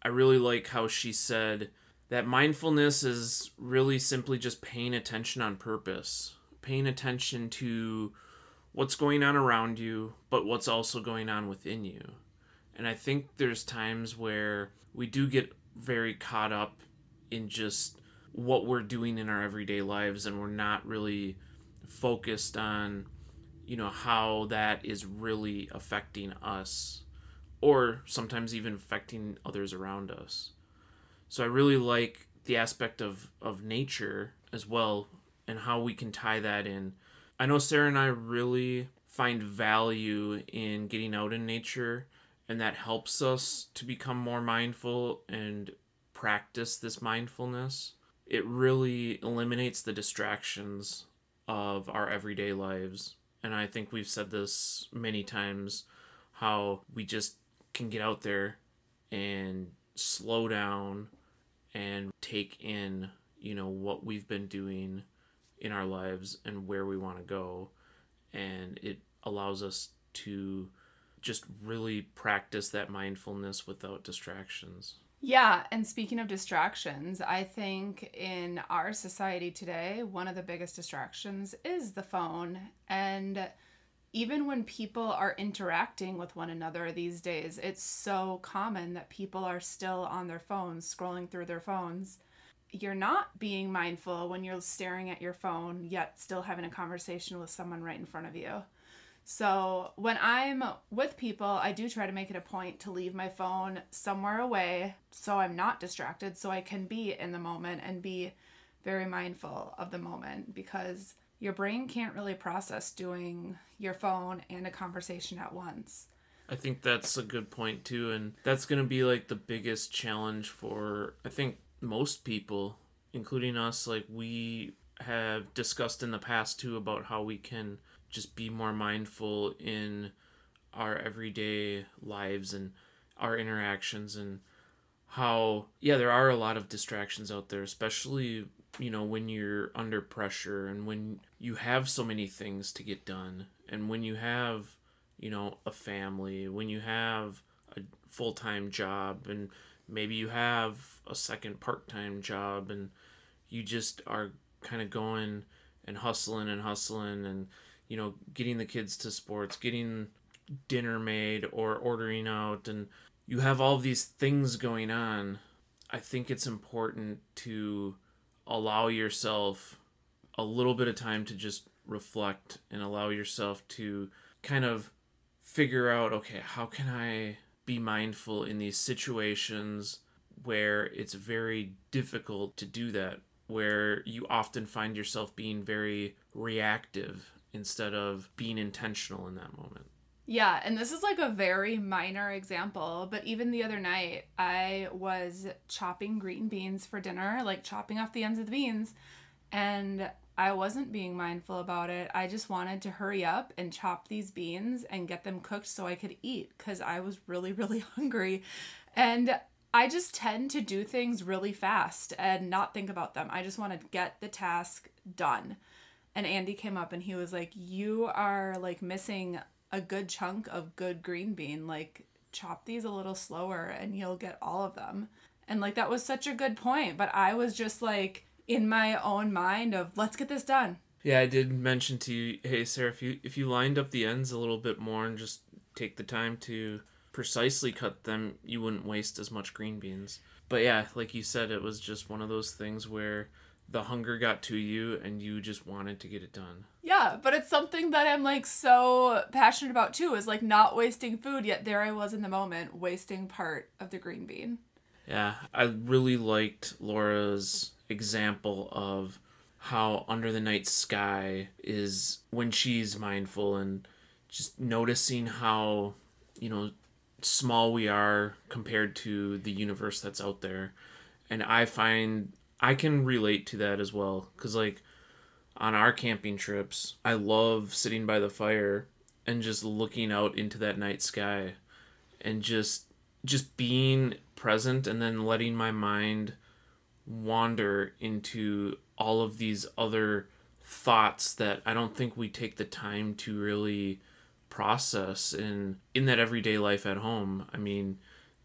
I really like how she said that mindfulness is really simply just paying attention on purpose, paying attention to what's going on around you, but what's also going on within you. And I think there's times where we do get very caught up in just what we're doing in our everyday lives and we're not really focused on you know how that is really affecting us or sometimes even affecting others around us. So i really like the aspect of of nature as well and how we can tie that in. I know sarah and i really find value in getting out in nature and that helps us to become more mindful and practice this mindfulness it really eliminates the distractions of our everyday lives. And I think we've said this many times how we just can get out there and slow down and take in, you know, what we've been doing in our lives and where we want to go. And it allows us to just really practice that mindfulness without distractions. Yeah, and speaking of distractions, I think in our society today, one of the biggest distractions is the phone. And even when people are interacting with one another these days, it's so common that people are still on their phones, scrolling through their phones. You're not being mindful when you're staring at your phone, yet still having a conversation with someone right in front of you. So when I'm with people, I do try to make it a point to leave my phone somewhere away so I'm not distracted, so I can be in the moment and be very mindful of the moment because your brain can't really process doing your phone and a conversation at once. I think that's a good point too and that's going to be like the biggest challenge for I think most people including us like we have discussed in the past too about how we can just be more mindful in our everyday lives and our interactions and how yeah there are a lot of distractions out there especially you know when you're under pressure and when you have so many things to get done and when you have you know a family when you have a full-time job and maybe you have a second part-time job and you just are kind of going and hustling and hustling and you know, getting the kids to sports, getting dinner made or ordering out and you have all these things going on. I think it's important to allow yourself a little bit of time to just reflect and allow yourself to kind of figure out okay, how can I be mindful in these situations where it's very difficult to do that, where you often find yourself being very reactive instead of being intentional in that moment. Yeah, and this is like a very minor example, but even the other night, I was chopping green beans for dinner, like chopping off the ends of the beans, and I wasn't being mindful about it. I just wanted to hurry up and chop these beans and get them cooked so I could eat because I was really, <laughs> really hungry. And I just tend to do things really fast and not think about them. I just want to get the task done. And Andy came up and he was like, You are like missing a good chunk of good green bean. Like, chop these a little slower and you'll get all of them. And like, that was such a good point. But I was just like, in my own mind of let's get this done. Yeah, I did mention to you, hey Sarah, if you if you lined up the ends a little bit more and just take the time to precisely cut them, you wouldn't waste as much green beans. But yeah, like you said, it was just one of those things where the hunger got to you and you just wanted to get it done. Yeah, but it's something that I'm like so passionate about too is like not wasting food, yet there I was in the moment wasting part of the green bean. Yeah, I really liked Laura's example of how under the night sky is when she's mindful and just noticing how you know small we are compared to the universe that's out there and i find i can relate to that as well because like on our camping trips i love sitting by the fire and just looking out into that night sky and just just being present and then letting my mind wander into all of these other thoughts that I don't think we take the time to really process in in that everyday life at home. I mean,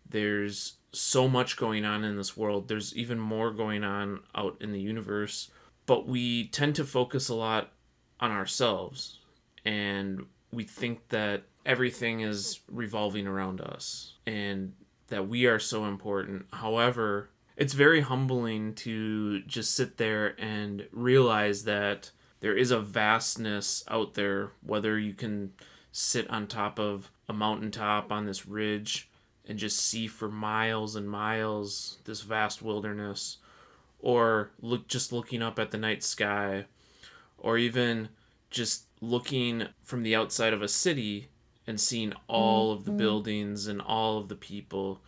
there's so much going on in this world. There's even more going on out in the universe, but we tend to focus a lot on ourselves and we think that everything is revolving around us and that we are so important. However, it's very humbling to just sit there and realize that there is a vastness out there, whether you can sit on top of a mountaintop on this ridge and just see for miles and miles this vast wilderness, or look just looking up at the night sky, or even just looking from the outside of a city and seeing all of the mm-hmm. buildings and all of the people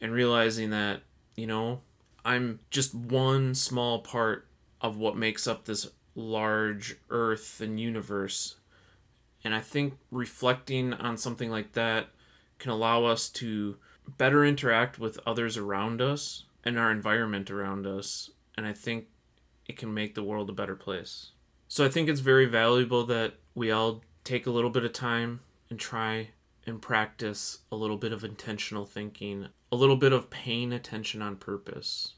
and realizing that you know, I'm just one small part of what makes up this large earth and universe. And I think reflecting on something like that can allow us to better interact with others around us and our environment around us. And I think it can make the world a better place. So I think it's very valuable that we all take a little bit of time and try and practice a little bit of intentional thinking, a little bit of paying attention on purpose,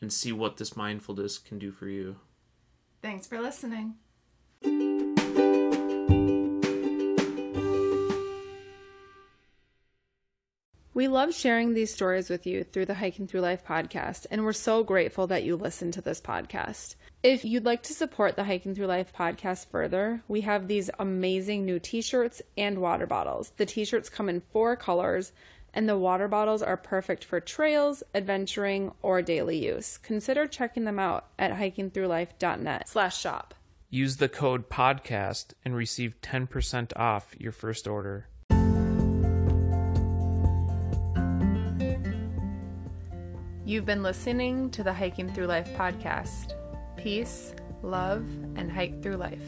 and see what this mindfulness can do for you. Thanks for listening. We love sharing these stories with you through the Hiking Through Life podcast, and we're so grateful that you listen to this podcast. If you'd like to support the Hiking Through Life podcast further, we have these amazing new t shirts and water bottles. The t shirts come in four colors, and the water bottles are perfect for trails, adventuring, or daily use. Consider checking them out at hikingthroughlife.net slash shop. Use the code podcast and receive 10% off your first order. You've been listening to the Hiking Through Life podcast. Peace, love, and hike through life.